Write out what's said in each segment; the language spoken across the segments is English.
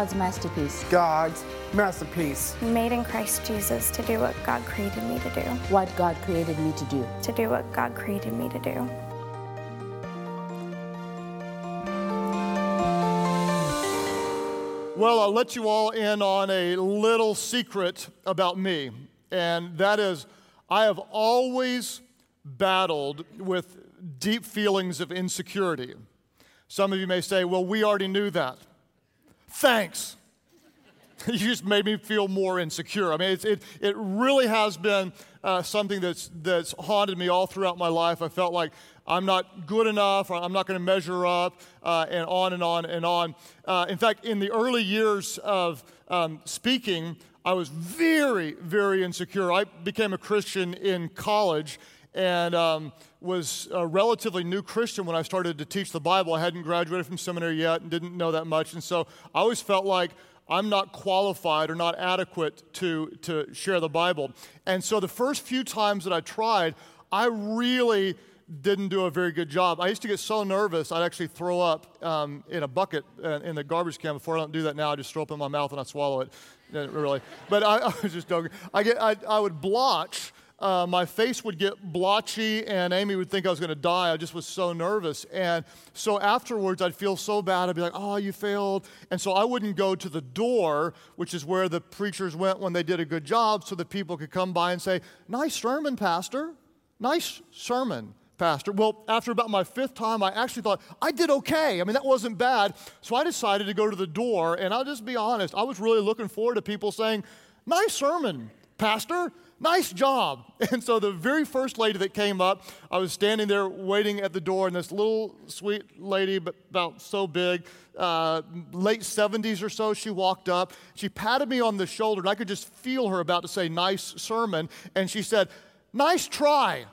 I am God's masterpiece. God's masterpiece. Made in Christ Jesus to do what God created me to do. What God created me to do. To do what God created me to do. Well, I'll let you all in on a little secret about me, and that is I have always battled with deep feelings of insecurity. Some of you may say, well, we already knew that. Thanks. you just made me feel more insecure. I mean, it, it really has been uh, something that's, that's haunted me all throughout my life. I felt like I'm not good enough, I'm not going to measure up, uh, and on and on and on. Uh, in fact, in the early years of um, speaking, I was very, very insecure. I became a Christian in college and um, was a relatively new Christian when I started to teach the Bible. I hadn't graduated from seminary yet and didn't know that much. And so I always felt like I'm not qualified or not adequate to, to share the Bible. And so the first few times that I tried, I really didn't do a very good job. I used to get so nervous, I'd actually throw up um, in a bucket uh, in the garbage can. Before I don't do that now, I just throw up in my mouth and I swallow it. Really. But I, I was just joking. I, get, I, I would blotch uh, my face would get blotchy, and Amy would think I was going to die. I just was so nervous. And so afterwards, I'd feel so bad. I'd be like, oh, you failed. And so I wouldn't go to the door, which is where the preachers went when they did a good job, so that people could come by and say, nice sermon, Pastor. Nice sermon. Pastor. Well, after about my fifth time, I actually thought I did okay. I mean, that wasn't bad. So I decided to go to the door, and I'll just be honest, I was really looking forward to people saying, Nice sermon, Pastor nice job. And so the very first lady that came up, I was standing there waiting at the door, and this little sweet lady, about so big, uh, late 70s or so, she walked up. She patted me on the shoulder, and I could just feel her about to say, nice sermon. And she said, nice try.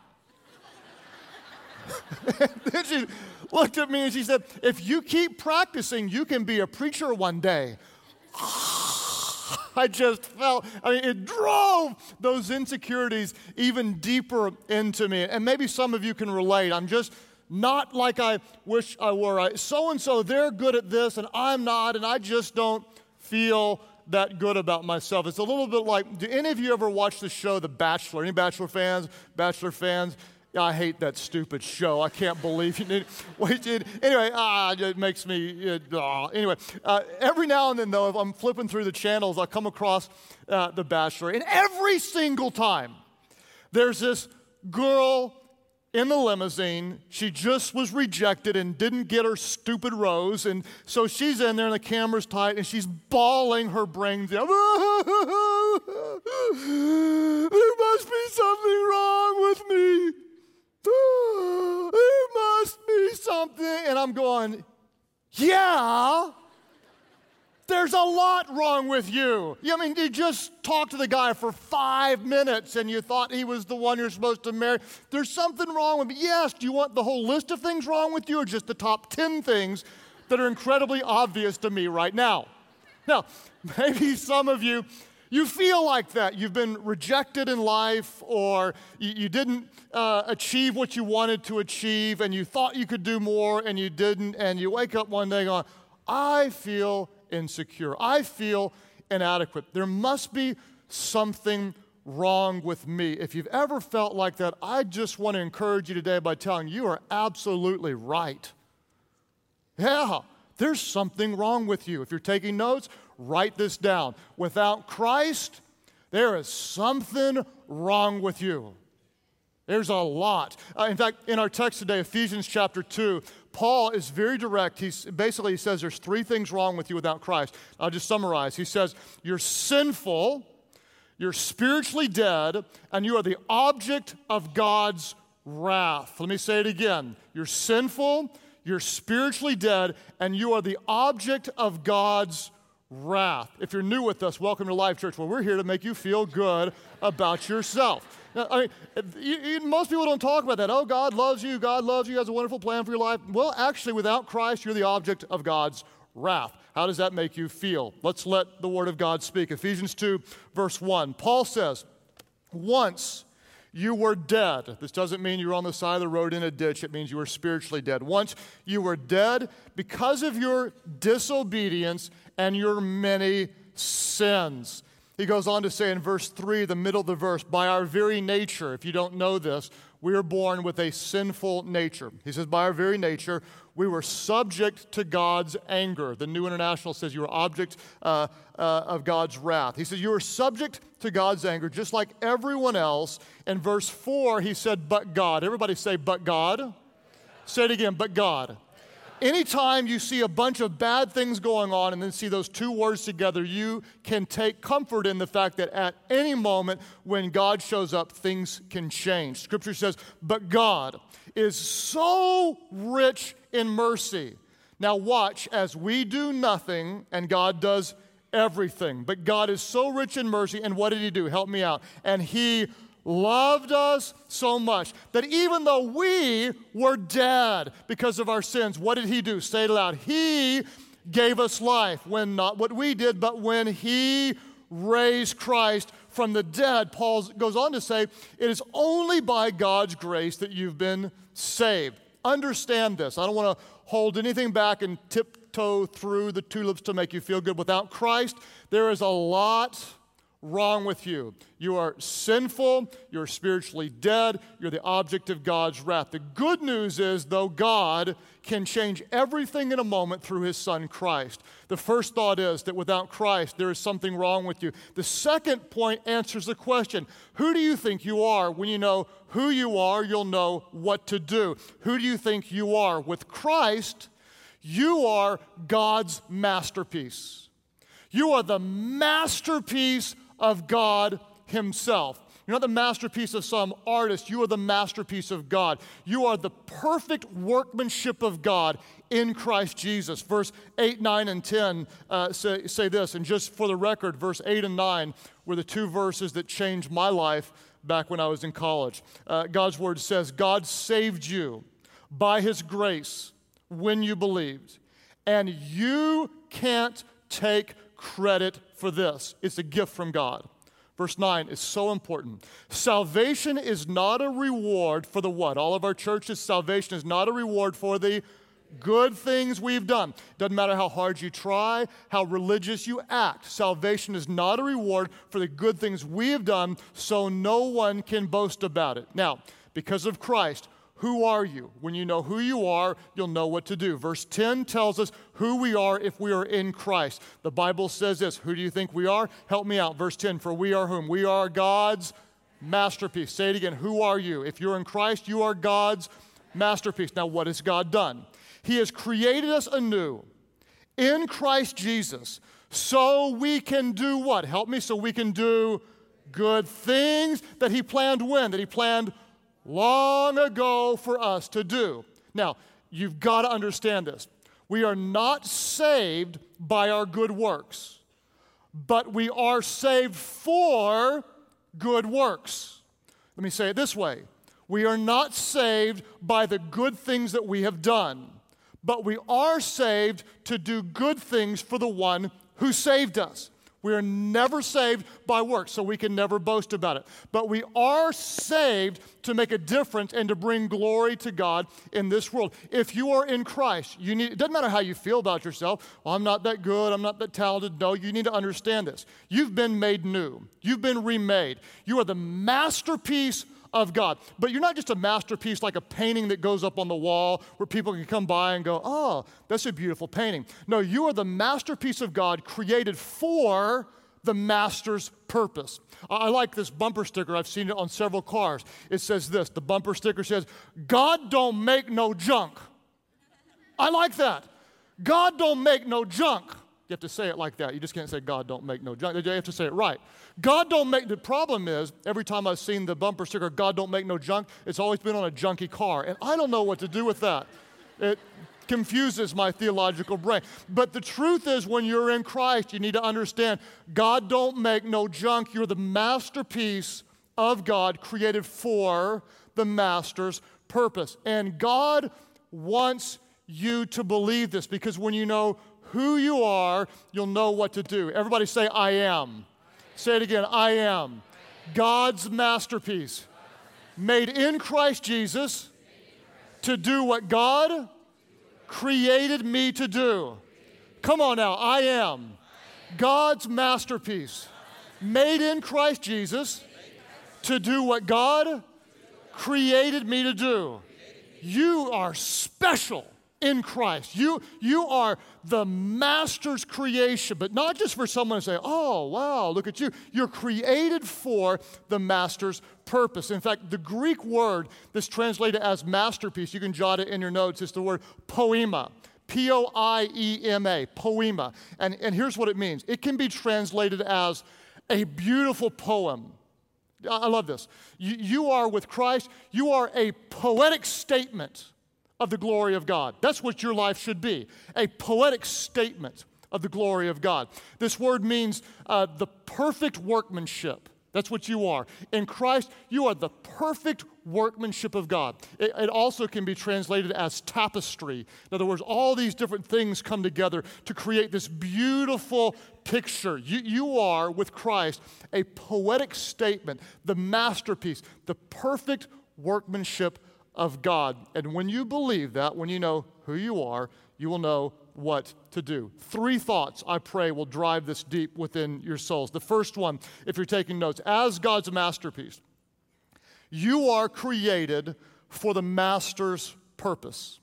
then she looked at me and she said, if you keep practicing, you can be a preacher one day. I just felt, I mean, it drove those insecurities even deeper into me. And maybe some of you can relate. I'm just not like I wish I were. So and so, they're good at this, and I'm not, and I just don't feel that good about myself. It's a little bit like do any of you ever watch the show The Bachelor? Any Bachelor fans? Bachelor fans? I hate that stupid show. I can't believe you did. Anyway, ah, it makes me. It, ah. Anyway, uh, every now and then, though, if I'm flipping through the channels, I come across uh, The Bachelor. And every single time, there's this girl in the limousine. She just was rejected and didn't get her stupid rose. And so she's in there, and the camera's tight, and she's bawling her brains out. there must be something wrong with me. there must be something. And I'm yeah. There's a lot wrong with you. I mean, you just talked to the guy for five minutes and you thought he was the one you're supposed to marry. There's something wrong with me. Yes, do you want the whole list of things wrong with you or just the top 10 things that are incredibly obvious to me right now? Now, maybe some of you you feel like that. You've been rejected in life, or you, you didn't uh, achieve what you wanted to achieve, and you thought you could do more, and you didn't. And you wake up one day going, I feel insecure. I feel inadequate. There must be something wrong with me. If you've ever felt like that, I just want to encourage you today by telling you, you are absolutely right. Yeah, there's something wrong with you. If you're taking notes, Write this down. Without Christ, there is something wrong with you. There's a lot. Uh, in fact, in our text today, Ephesians chapter 2, Paul is very direct. He's basically he says there's three things wrong with you without Christ. I'll just summarize. He says you're sinful, you're spiritually dead, and you are the object of God's wrath. Let me say it again. You're sinful, you're spiritually dead, and you are the object of God's wrath. If you're new with us, welcome to Life Church, where we're here to make you feel good about yourself. I mean, most people don't talk about that. Oh, God loves you. God loves you. has a wonderful plan for your life. Well, actually, without Christ, you're the object of God's wrath. How does that make you feel? Let's let the Word of God speak. Ephesians 2, verse 1. Paul says, Once you were dead. This doesn't mean you were on the side of the road in a ditch, it means you were spiritually dead. Once you were dead because of your disobedience and your many sins. He goes on to say in verse 3, the middle of the verse, by our very nature, if you don't know this, we are born with a sinful nature. He says, by our very nature, we were subject to God's anger. The New International says you were object uh, uh, of God's wrath. He says you were subject to God's anger just like everyone else. In verse 4, he said, but God. Everybody say, but God. Say it again, but God. Anytime you see a bunch of bad things going on and then see those two words together, you can take comfort in the fact that at any moment when God shows up, things can change. Scripture says, But God is so rich in mercy. Now, watch as we do nothing and God does everything. But God is so rich in mercy, and what did He do? Help me out. And He loved us so much that even though we were dead because of our sins, what did He do? Say it aloud. He gave us life when not what we did, but when He raised Christ from the dead. Paul goes on to say, It is only by God's grace that you've been saved. Understand this. I don't want to hold anything back and tiptoe through the tulips to make you feel good. Without Christ, there is a lot wrong with you. You are sinful, you're spiritually dead, you're the object of God's wrath. The good news is, though, God can change everything in a moment through his son Christ. The first thought is that without Christ, there is something wrong with you. The second point answers the question Who do you think you are? When you know who you are, you'll know what to do. Who do you think you are? With Christ, you are God's masterpiece. You are the masterpiece of God Himself. You're not the masterpiece of some artist. You are the masterpiece of God. You are the perfect workmanship of God in Christ Jesus. Verse 8, 9, and 10 uh, say, say this. And just for the record, verse 8 and 9 were the two verses that changed my life back when I was in college. Uh, God's word says, God saved you by his grace when you believed. And you can't take credit for this, it's a gift from God. Verse 9 is so important. Salvation is not a reward for the what? All of our churches, salvation is not a reward for the good things we've done. Doesn't matter how hard you try, how religious you act. Salvation is not a reward for the good things we have done, so no one can boast about it. Now, because of Christ, who are you? When you know who you are, you'll know what to do. Verse 10 tells us who we are if we are in Christ. The Bible says this Who do you think we are? Help me out. Verse 10 For we are whom? We are God's masterpiece. Say it again. Who are you? If you're in Christ, you are God's masterpiece. Now, what has God done? He has created us anew in Christ Jesus so we can do what? Help me. So we can do good things that He planned when? That He planned long ago for us to do. Now, you've got to understand this. We are not saved by our good works, but we are saved for good works. Let me say it this way We are not saved by the good things that we have done, but we are saved to do good things for the one who saved us. We are never saved by works, so we can never boast about it. But we are saved to make a difference and to bring glory to God in this world. If you are in Christ, you need, it doesn't matter how you feel about yourself. Well, I'm not that good, I'm not that talented. No, you need to understand this. You've been made new, you've been remade. You are the masterpiece of God. But you're not just a masterpiece like a painting that goes up on the wall where people can come by and go, oh, that's a beautiful painting. No, you are the masterpiece of God created for the master's purpose. I like this bumper sticker. I've seen it on several cars. It says this the bumper sticker says, God don't make no junk. I like that. God don't make no junk. You have to say it like that. You just can't say, God don't make no junk. You have to say it right. God don't make, the problem is, every time I've seen the bumper sticker, God don't make no junk, it's always been on a junky car. And I don't know what to do with that. It confuses my theological brain. But the truth is, when you're in Christ, you need to understand God don't make no junk. You're the masterpiece of God created for the master's purpose. And God wants you to believe this because when you know who you are, you'll know what to do. Everybody say, I am. Say it again I am. God's masterpiece. made in Christ Jesus to do what God created me to do. Come on now, I am God's masterpiece, made in Christ Jesus to do what God created me to do. You are special in Christ. You, you are the master's creation, but not just for someone to say, oh, wow, look at you. You're created for the master's purpose. In fact, the Greek word that's translated as masterpiece, you can jot it in your notes, is the word poiema. P O I E M A, poiema. And, and here's what it means it can be translated as a beautiful poem. I love this. You, you are with Christ, you are a poetic statement of the glory of God. That's what your life should be a poetic statement of the glory of God. This word means uh, the perfect workmanship. That's what you are. In Christ, you are the perfect workmanship of God. It, it, also can be translated as tapestry. In other words, all these different things come together to create this beautiful picture. You, you are, with Christ, a poetic statement, the masterpiece, the perfect workmanship of God. And when you believe that, when you know who you are, you will know what to do. Three thoughts, I pray, will drive this deep within your souls. The first one, if you're taking notes, as God's masterpiece, you are created for the master's purpose.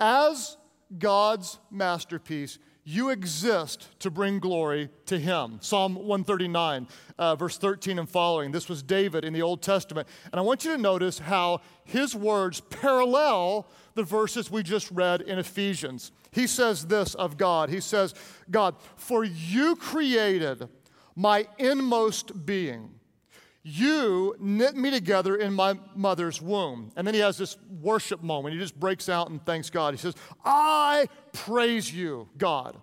As God's masterpiece, you exist to bring glory to him. Psalm 139, uh, verse 13 and following. This was David in the Old Testament. And I want you to notice how his words parallel the verses we just read in Ephesians. He says this of God He says, God, for you created my inmost being. You knit me together in my mother's womb. And then he has this worship moment. He just breaks out and thanks God. He says, I praise you, God,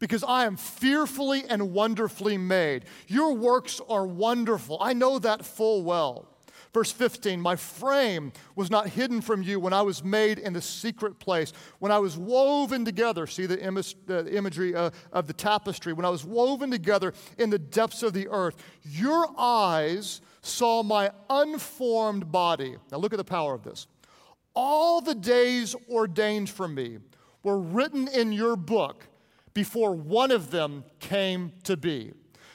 because I am fearfully and wonderfully made. Your works are wonderful. I know that full well. Verse 15, my frame was not hidden from you when I was made in the secret place, when I was woven together. See the, image, the imagery uh, of the tapestry. When I was woven together in the depths of the earth, your eyes saw my unformed body. Now look at the power of this. All the days ordained for me were written in your book before one of them came to be.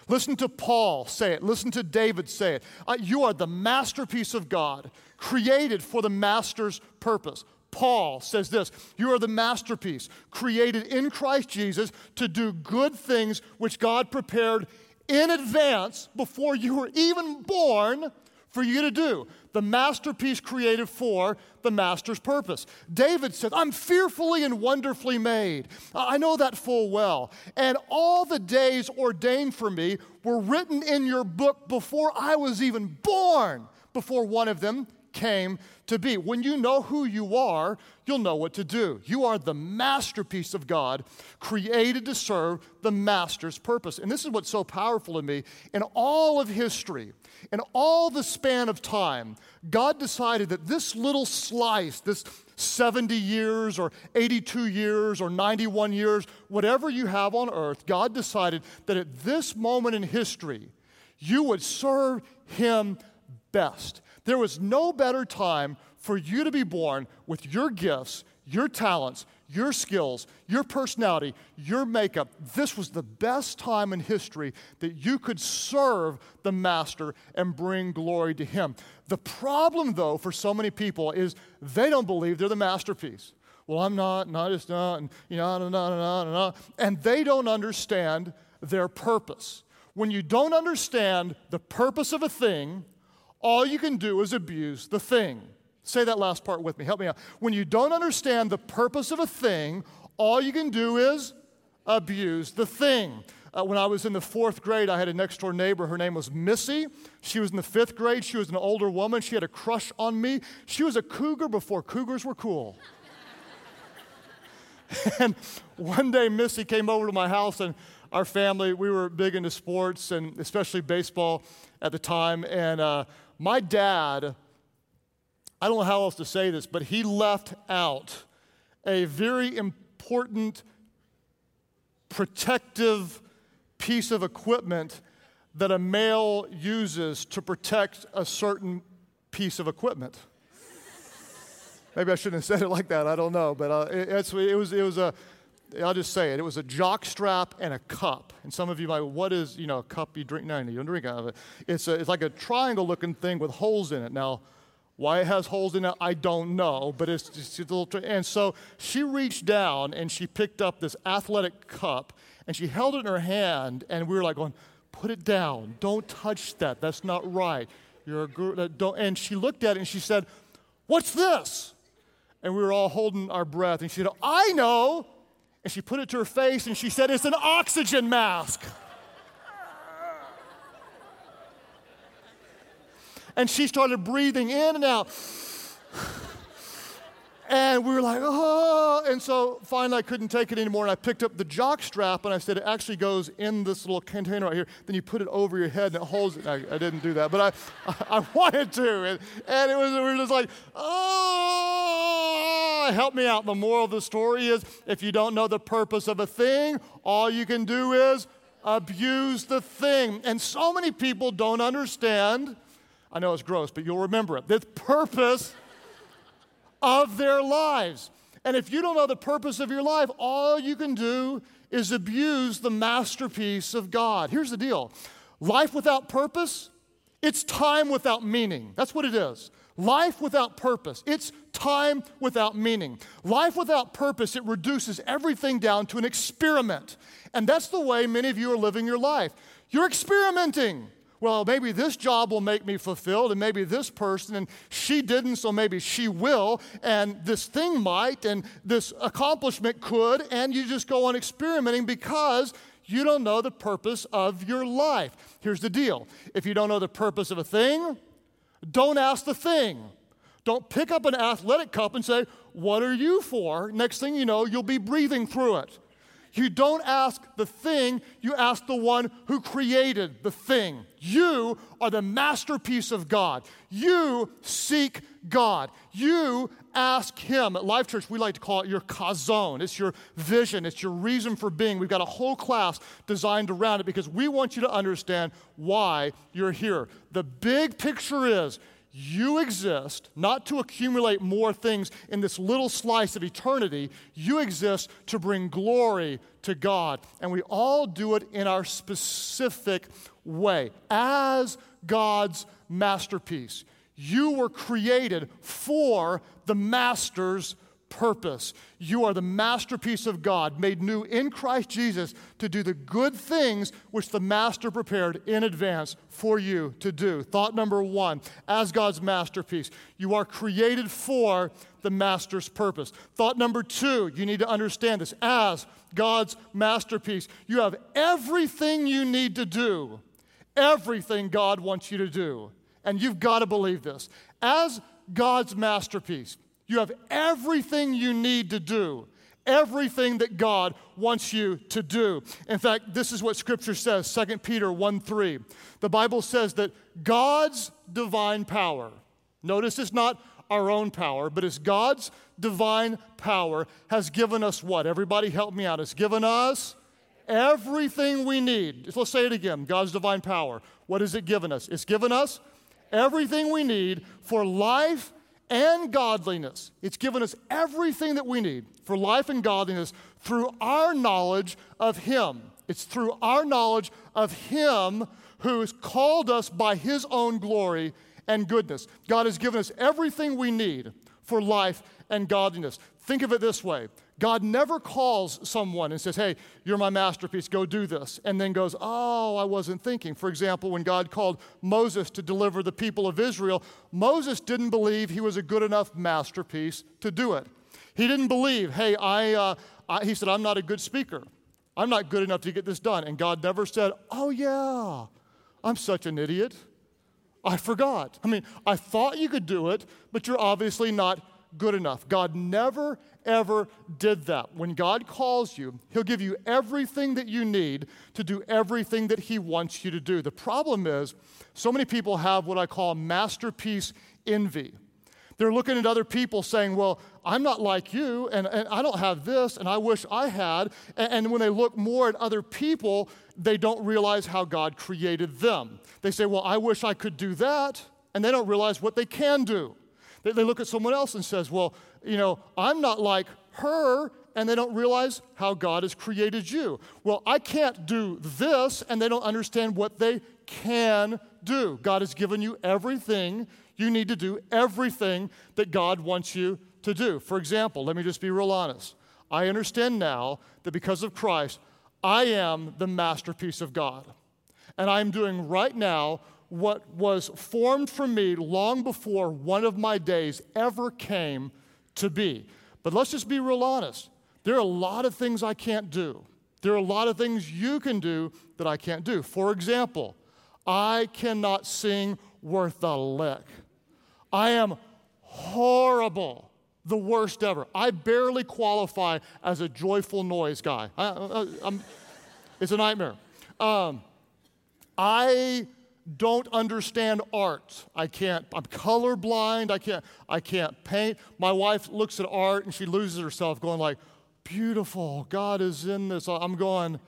Listen to Paul say it. Listen to David say it. Uh, you are the masterpiece of God, created for the master's purpose. Paul says this You are the masterpiece, created in Christ Jesus to do good things which God prepared in advance before you were even born for you to do. The masterpiece created for the master's purpose. David said, I'm fearfully and wonderfully made. I know that full well. And all the days ordained for me were written in your book before I was even born, before one of them came to be. When you know who you are, you'll know what to do. You are the masterpiece of God, created to serve the master's purpose. And this is what's so powerful to me. In all of history, in all the span of time, God decided that this little slice, this 70 years or 82 years or 91 years, whatever you have on earth, God decided that at this moment in history, you would serve Him best. There was no better time for you to be born with your gifts, your talents, your skills, your personality, your makeup. This was the best time in history that you could serve the Master and bring glory to Him. The problem, though, for so many people is they don't believe they're the masterpiece. Well, I'm not, and I just not, and you know, no, no, no, no, no. And they don't understand their purpose. When you don't understand the purpose of a thing, all you can do is abuse the thing. Say that last part with me. Help me out. When you don't understand the purpose of a thing, all you can do is abuse the thing. Uh, when I was in the fourth grade, I had a next door neighbor. Her name was Missy. She was in the fifth grade. She was an older woman. She had a crush on me. She was a cougar before cougars were cool. and one day, Missy came over to my house, and our family, we were big into sports and especially baseball at the time. And uh, my dad, I don't know how else to say this, but he left out a very important protective piece of equipment that a male uses to protect a certain piece of equipment. Maybe I shouldn't have said it like that. I don't know, but uh, it, it was it was a. I'll just say it. It was a jock strap and a cup. And some of you might, what is you know a cup you drink? No, you don't drink out of it. It's a, it's like a triangle-looking thing with holes in it. Now, why it has holes in it, I don't know, but it's just a little. And so she reached down and she picked up this athletic cup and she held it in her hand, and we were like going, "Put it down! Don't touch that. That's not right. You're a girl. Uh, don't." And she looked at it and she said, "What's this?" And we were all holding our breath. And she said, I know. And she put it to her face and she said, It's an oxygen mask. and she started breathing in and out. And we were like, oh. And so finally I couldn't take it anymore. And I picked up the jock strap and I said, it actually goes in this little container right here. Then you put it over your head and it holds it. I, I didn't do that, but I, I, wanted to. And, and, it was, we were just like, oh, help me out. The moral of the story is if you don't know the purpose of a thing, all you can do is abuse the thing. And so many people don't understand. I know it's gross, but you'll remember it. The purpose of their lives. And if you don't know the purpose of your life, all you can do is abuse the masterpiece of God. Here's the deal life without purpose, it's time without meaning. That's what it is. Life without purpose, it's time without meaning. Life without purpose, it reduces everything down to an experiment. And that's the way many of you are living your life. You're experimenting well, maybe this job will make me fulfilled, and maybe this person, and she didn't, so maybe she will, and this thing might, and this accomplishment could, and you just go on experimenting because you don't know the purpose of your life. Here's the deal if you don't know the purpose of a thing, don't ask the thing. Don't pick up an athletic cup and say, What are you for? Next thing you know, you'll be breathing through it. You don't ask the thing, you ask the one who created the thing. You are the masterpiece of God. You seek God. You ask Him. At Life Church, we like to call it your Chazown. It's your vision, it's your reason for being. We've got a whole class designed around it because we want you to understand why you're here. The big picture is you exist not to accumulate more things in this little slice of eternity. You exist to bring glory to God. And we all do it in our specific way as God's masterpiece. You were created for the Master's purpose. You are the masterpiece of God, made new in Christ Jesus to do the good things which the Master prepared in advance for you to do. Thought number one as God's masterpiece, you are created for the Master's purpose. Thought number two, you need to understand this as God's masterpiece, you have everything you need to do, everything God wants you to do. And you've got to believe this. As God's masterpiece, you have everything you need to do, everything that God wants you to do. In fact, this is what Scripture says 2 Peter 1 3. The Bible says that God's divine power, notice it's not our own power, but it's God's divine power has given us what? Everybody help me out. It's given us everything we need. Let's say it again God's divine power. What has it given us? It's given us everything we need for life and godliness. It's given us everything that we need for life and godliness through our knowledge of Him. It's through our knowledge of Him who has called us by His own glory and goodness. God has given us everything we need for life and godliness. Think of it this way God never calls someone and says, Hey, you're my masterpiece, go do this, and then goes, Oh, I wasn't thinking. For example, when God called Moses to deliver the people of Israel, Moses didn't believe he was a good enough masterpiece to do it. He didn't believe, Hey, I, uh, I he said, I'm not a good speaker. I'm not good enough to get this done. And God never said, Oh, yeah, I'm such an idiot. I forgot. I mean, I thought you could do it, but you're obviously not good enough. God never, ever did that. When God calls you, He'll give you everything that you need to do everything that He wants you to do. The problem is, so many people have what I call masterpiece envy. They're looking at other people saying, Well, I'm not like you, and, and I don't have this, and I wish I had. And, and when they look more at other people, they don't realize how God created them. They say, Well, I wish I could do that. and they don't realize what they can do. They, they look at someone else and says, well, you know, I'm not like her, and they don't realize how God has created you. Well, I can't do this, and they don't understand what they can do. God has given you everything you need to do, everything that God wants you to do. For example, let me just be real honest. I understand now that because of Christ, I am the masterpiece of God. And I'm doing right now what was formed for me long before one of my days ever came to be. But let's just be real honest. There are a lot of things I can't do. There are a lot of things you can do that I can't do. For example, I cannot sing worth a lick. I am horrible, the worst ever. I barely qualify as a joyful noise guy. I, it's a nightmare. Um, I don't understand art. I can't, I'm colorblind. I can't, I can't paint. My wife looks at art and she loses herself going like, beautiful, God is in this. I'm going,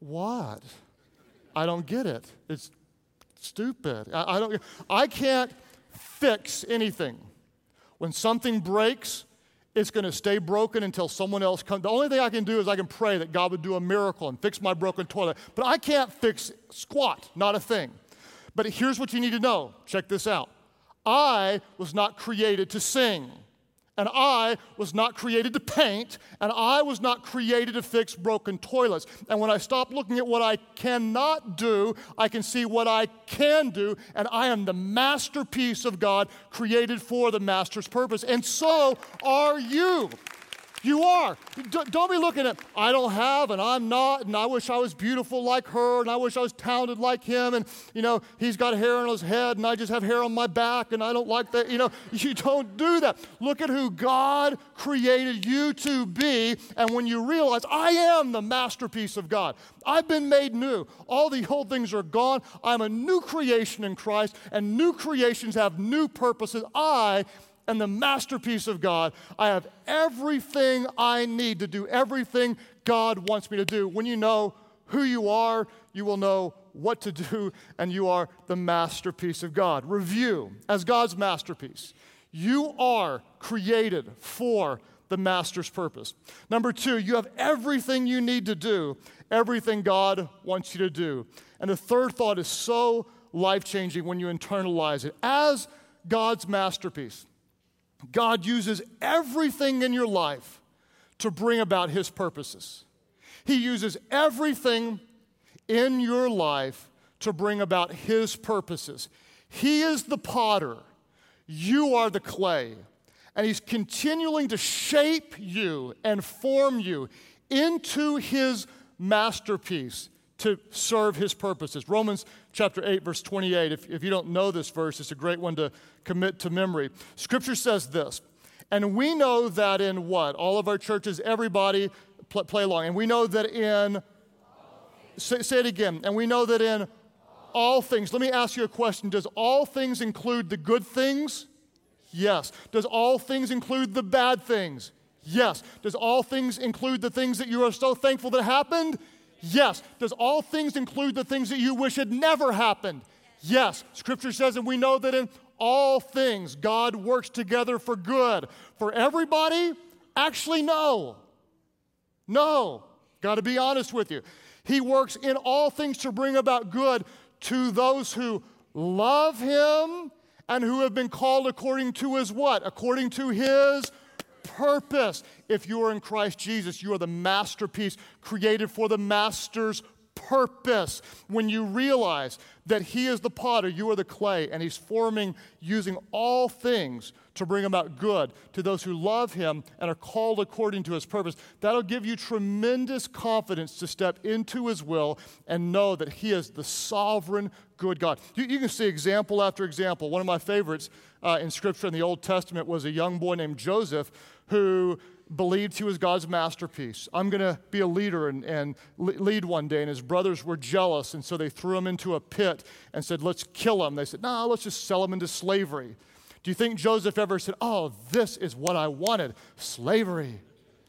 what? I don't get it. It's stupid. I, I don't, I can't fix anything. When something breaks, it's going to stay broken until someone else comes. The only thing I can do is I can pray that God would do a miracle and fix my broken toilet. But I can't fix squat, not a thing. But here's what you need to know check this out. I was not created to sing. And I was not created to paint, and I was not created to fix broken toilets. And when I stop looking at what I cannot do, I can see what I can do, and I am the masterpiece of God created for the master's purpose. And so are you. You are. Don't be looking at, I don't have and I'm not, and I wish I was beautiful like her, and I wish I was talented like him, and, you know, he's got hair on his head, and I just have hair on my back, and I don't like that. You know, you don't do that. Look at who God created you to be, and when you realize, I am the masterpiece of God, I've been made new. All the old things are gone. I'm a new creation in Christ, and new creations have new purposes. I and the masterpiece of God. I have everything I need to do everything God wants me to do. When you know who you are, you will know what to do, and you are the masterpiece of God. Review as God's masterpiece. You are created for the master's purpose. Number two, you have everything you need to do, everything God wants you to do. And the third thought is so life changing when you internalize it. As God's masterpiece, God uses everything in your life to bring about His purposes. He uses everything in your life to bring about His purposes. He is the potter, you are the clay, and He's continuing to shape you and form you into His masterpiece to serve his purposes. Romans chapter 8, verse 28. If, if you don't know this verse, it's a great one to commit to memory. Scripture says this, and we know that in what? All of our churches, everybody pl- play along. And we know that in, say, say it again, and we know that in all things. Let me ask you a question Does all things include the good things? Yes. Does all things include the bad things? Yes. Does all things include the things that you are so thankful that happened? Yes. Does all things include the things that you wish had never happened? Yes. Scripture says, and we know that in all things God works together for good. For everybody? Actually, no. No. Got to be honest with you. He works in all things to bring about good to those who love Him and who have been called according to His what? According to His purpose. If you are in Christ Jesus, you are the masterpiece created for the master's purpose. When you realize that He is the potter, you are the clay, and He's forming using all things to bring about good to those who love Him and are called according to His purpose, that'll give you tremendous confidence to step into His will and know that He is the sovereign, good God. You, you can see example after example. One of my favorites uh, in Scripture in the Old Testament was a young boy named Joseph who believed he was God's masterpiece. I'm going to be a leader and, and lead one day. And his brothers were jealous, and so they threw him into a pit and said, Let's kill him. They said, No, let's just sell him into slavery. Do you think Joseph ever said, Oh, this is what I wanted slavery?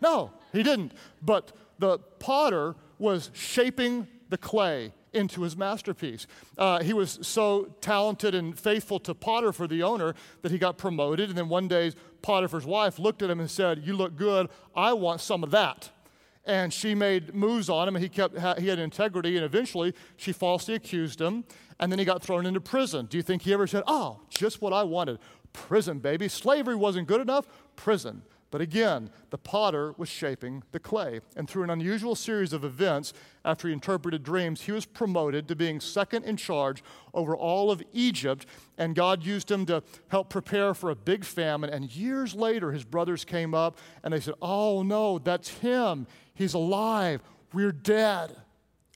No, he didn't. But the potter was shaping the clay into his masterpiece. Uh, he was so talented and faithful to Potiphar, the owner, that he got promoted. And then one day, Potiphar's wife looked at him and said, You look good. I want some of that. And she made moves on him, and he, kept, he had integrity. And eventually, she falsely accused him. And then he got thrown into prison. Do you think he ever said, Oh, just what I wanted? Prison, baby. Slavery wasn't good enough. Prison. But again, the potter was shaping the clay. And through an unusual series of events, after he interpreted dreams, he was promoted to being second in charge over all of Egypt. And God used him to help prepare for a big famine. And years later, his brothers came up and they said, Oh, no, that's him. He's alive. We're dead.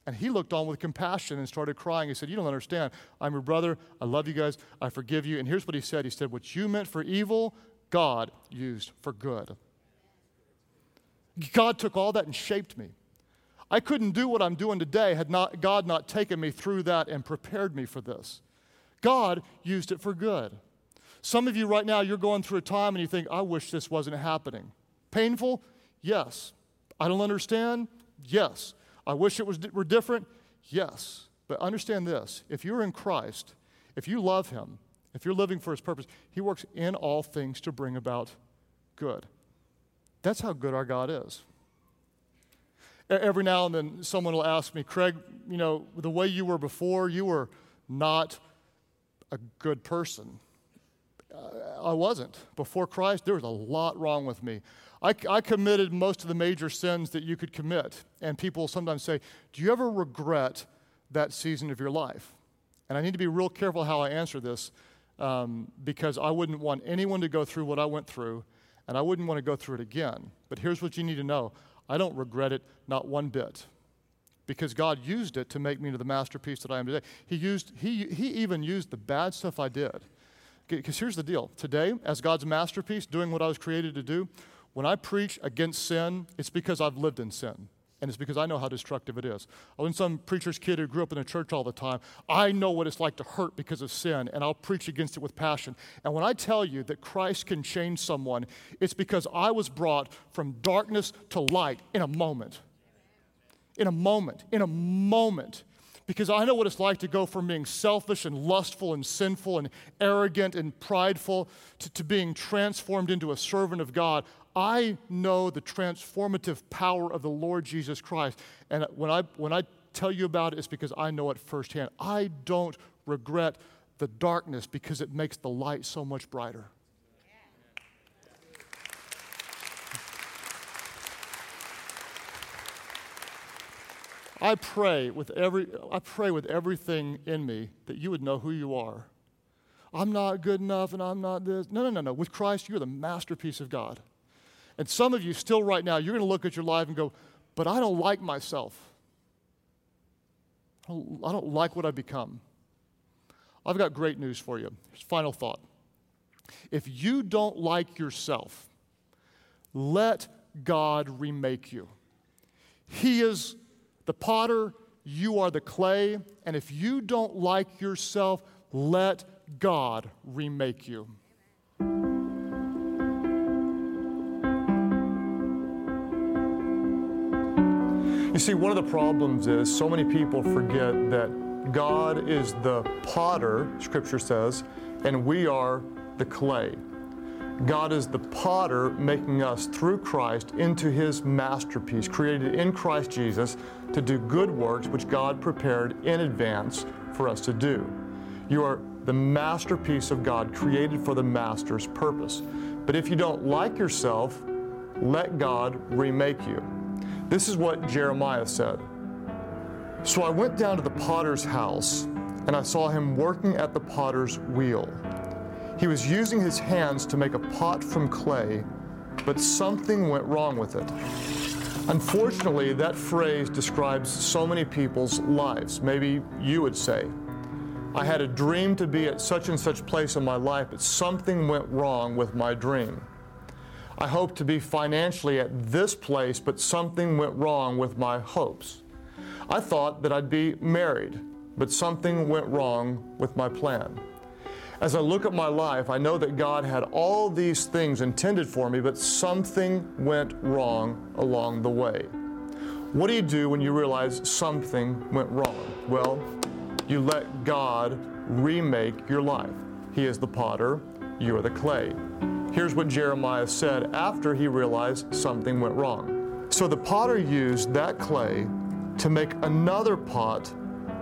And he looked on with compassion and started crying. He said, You don't understand. I'm your brother. I love you guys. I forgive you. And here's what he said He said, What you meant for evil, God used for good. God took all that and shaped me. I couldn't do what I'm doing today had not, God not taken me through that and prepared me for this. God used it for good. Some of you right now, you're going through a time and you think, I wish this wasn't happening. Painful? Yes. I don't understand? Yes. I wish it was, were different? Yes. But understand this if you're in Christ, if you love Him, if you're living for His purpose, He works in all things to bring about good. That's how good our God is. Every now and then, someone will ask me, Craig, you know, the way you were before, you were not a good person. Uh, I wasn't. Before Christ, there was a lot wrong with me. I, I, committed most of the major sins that you could commit. And people sometimes say, Do you ever regret that season of your life? And I need to be real careful how I answer this um, because I wouldn't want anyone to go through what I went through, and I wouldn't want to go through it again. But here's what you need to know I don't regret it, not one bit. Because God used it to make me into the masterpiece that I am today. He, used, he, he even used the bad stuff I did. Because here's the deal today, as God's masterpiece, doing what I was created to do, when I preach against sin, it's because I've lived in sin and it's because I know how destructive it is. Uh, I was some preacher's kid who grew up in a church all the time. I know what it's like to hurt because of sin, and I'll preach against it with passion. And when I tell you that Christ can change someone, it's because I was brought from darkness to light in a moment. In a moment. In a moment. Because I know what it's like to go from being selfish and lustful and sinful and arrogant and prideful to, to being transformed into a servant of God. I know the transformative power of the Lord Jesus Christ. And when I, when I tell you about it, it's because I know it firsthand. I don't regret the darkness because it makes the light so much brighter. I pray with every I pray with everything in me that you would know who you are. I'm not good enough and I'm not this. No, no, no, no. With Christ, you're the masterpiece of God. And some of you still right now, you're going to look at your life and go, but I don't like myself. I don't, like what I've become. I've got great news for you. Final thought. If you don't like yourself, let God remake you. He is the potter, you are the clay, and if you don't like yourself, let God remake you. You see, one of the problems is so many people forget that God is the potter, Scripture says, and we are the clay. God is the potter making us through Christ into his masterpiece, created in Christ Jesus to do good works which God prepared in advance for us to do. You are the masterpiece of God, created for the master's purpose. But if you don't like yourself, let God remake you. This is what Jeremiah said. So I went down to the potter's house, and I saw him working at the potter's wheel. He was using his hands to make a pot from clay, but something went wrong with it. Unfortunately, that phrase describes so many people's lives. Maybe you would say, I had a dream to be at such and such place in my life, but something went wrong with my dream. I hoped to be financially at this place, but something went wrong with my hopes. I thought that I'd be married, but something went wrong with my plan. As I look at my life, I know that God had all these things intended for me, but something went wrong along the way. What do you do when you realize something went wrong? Well, you let God remake your life. He is the potter, you are the clay. Here's what Jeremiah said after he realized something went wrong. So the potter used that clay to make another pot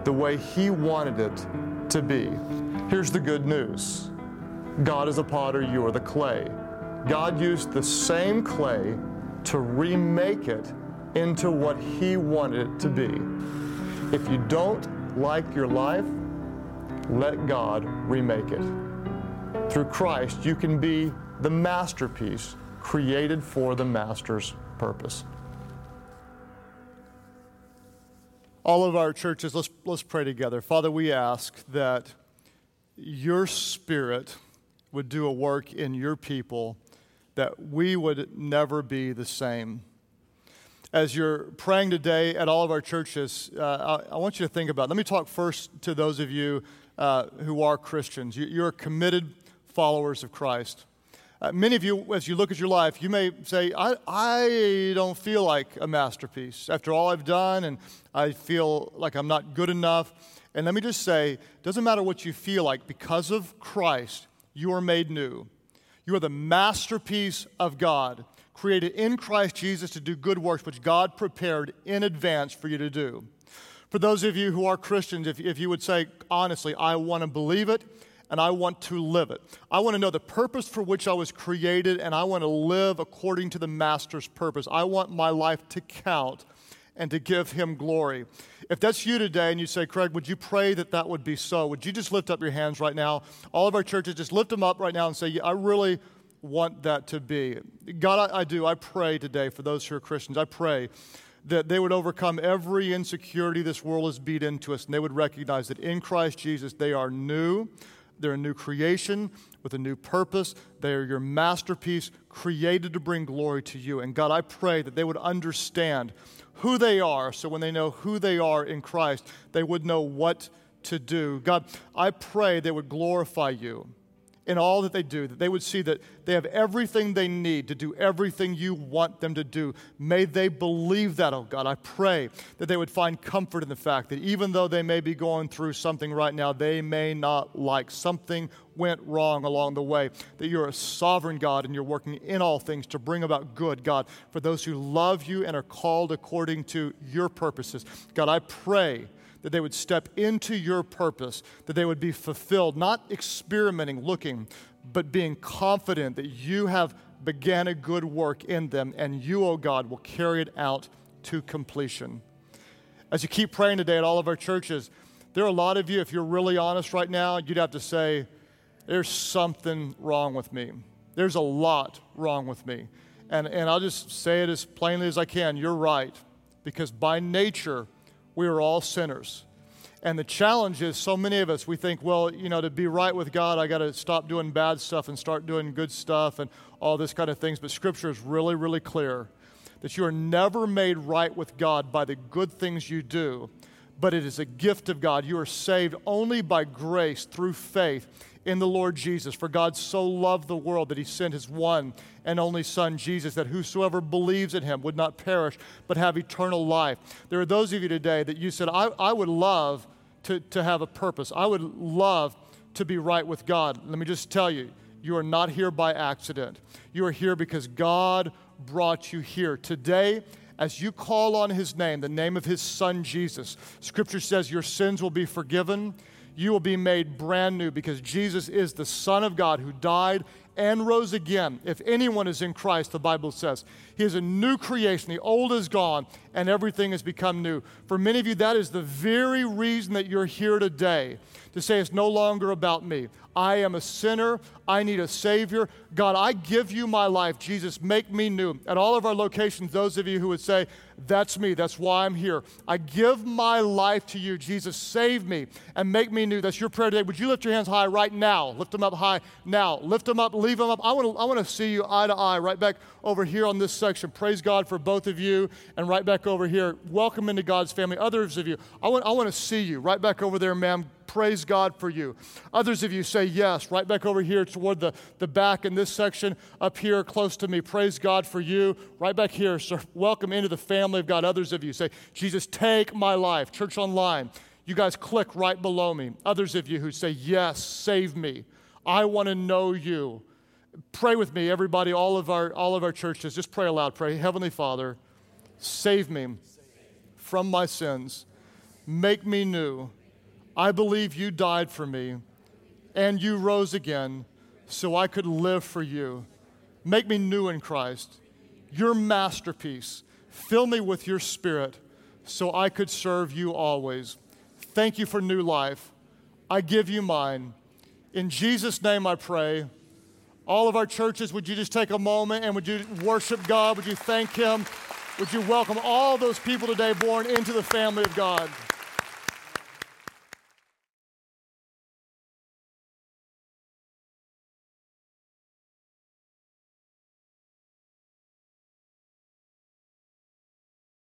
the way he wanted it to be. Here's the good news God is a potter, you are the clay. God used the same clay to remake it into what he wanted it to be. If you don't like your life, let God remake it. Through Christ, you can be the masterpiece created for the master's purpose. All of our churches, let's, let's pray together. Father, we ask that your spirit would do a work in your people that we would never be the same. As you're praying today at all of our churches, uh, I, I, want you to think about. It. Let me talk first to those of you uh, who are Christians. You, you're committed followers of Christ. Uh, many of you, as you look at your life, you may say, I, I don't feel like a masterpiece. After all I've done, and I feel like I'm not good enough. And let me just say, doesn't matter what you feel like, because of Christ, you are made new. You are the masterpiece of God, created in Christ Jesus to do good works, which God prepared in advance for you to do. For those of you who are Christians, if, if you would say, honestly, I want to believe it, and I want to live it. I want to know the purpose for which I was created, and I want to live according to the Master's purpose. I want my life to count and to give Him glory. If that's you today and you say, Craig, would you pray that that would be so? Would you just lift up your hands right now? All of our churches, just lift them up right now and say, yeah, I really want that to be. God, I, I do. I pray today for those who are Christians. I pray that they would overcome every insecurity this world has beat into us, and they would recognize that in Christ Jesus they are new. They're a new creation with a new purpose. They are your masterpiece, created to bring glory to you. And God, I pray that they would understand who they are so when they know who they are in Christ, they would know what to do. God, I pray they would glorify you in all that they do, that they would see that they have everything they need to do everything you want them to do. May they believe that, oh God. I pray that they would find comfort in the fact that even though they may be going through something right now they may not like, something went wrong along the way, that you're a sovereign God and you're working in all things to bring about good, God, for those who love you and are called according to your purposes. God, I pray that they would step into your purpose, that they would be fulfilled, not experimenting, looking, but being confident that you have began a good work in them and you, oh God, will carry it out to completion. As you keep praying today at all of our churches, there are a lot of you, if you're really honest right now, you'd have to say, There's something wrong with me. There's a lot wrong with me. And, and I'll just say it as plainly as I can. You're right. Because by nature, we are all sinners. And the challenge is so many of us, we think, well, you know, to be right with God, I got to stop doing bad stuff and start doing good stuff and all this kind of things. But Scripture is really, really clear that you are never made right with God by the good things you do, but it is a gift of God. You are saved only by grace through faith in the Lord Jesus. For God so loved the world that he sent his one and only Son, Jesus, that whosoever believes in him would not perish, but have eternal life. There are those of you today that you said, I, I would love to, to have a purpose. I would love to be right with God. Let me just tell you, you are not here by accident. You are here because God brought you here. Today, as you call on his name, the name of his son Jesus, scripture says your sins will be forgiven you will be made brand new because Jesus is the Son of God who died and rose again. If anyone is in Christ, the Bible says, he is a new creation. The old is gone and everything has become new. For many of you, that is the very reason that you're here today to say it's no longer about me. I am a sinner. I need a Savior. God, I give you my life. Jesus, make me new. At all of our locations, those of you who would say, That's me, that's why I'm here. I give my life to you. Jesus, save me and make me new. That's your prayer today. Would you lift your hands high right now? Lift them up high now. Lift them up, leave them up. I want to I want to see you eye to eye right back over here on this section. Praise God for both of you and right over here. Welcome into God's family. Others of you, I want, I want to see you right back over there, ma'am Praise God for you. Others of you say yes, right back over here toward the, the back in this section, up here close to me. Praise God for you. Right back here, sir. Welcome into the family of God. Others of you say, Jesus, take my life. Church Online, you guys click right below me. Others of you who say, Yes, save me. I want to know you. Pray with me, everybody, all of our all of our churches. Just pray aloud. Pray, Heavenly Father, save me from my sins. Make me new. I believe you died for me and you rose again so I could live for you. Make me new in Christ. Your masterpiece. Fill me with your spirit so I could serve you always. Thank you for new life. I give you mine. In Jesus' name I pray. All of our churches, would you just take a moment and would you worship God? Would you thank Him? Would you welcome all those people today born into the family of God?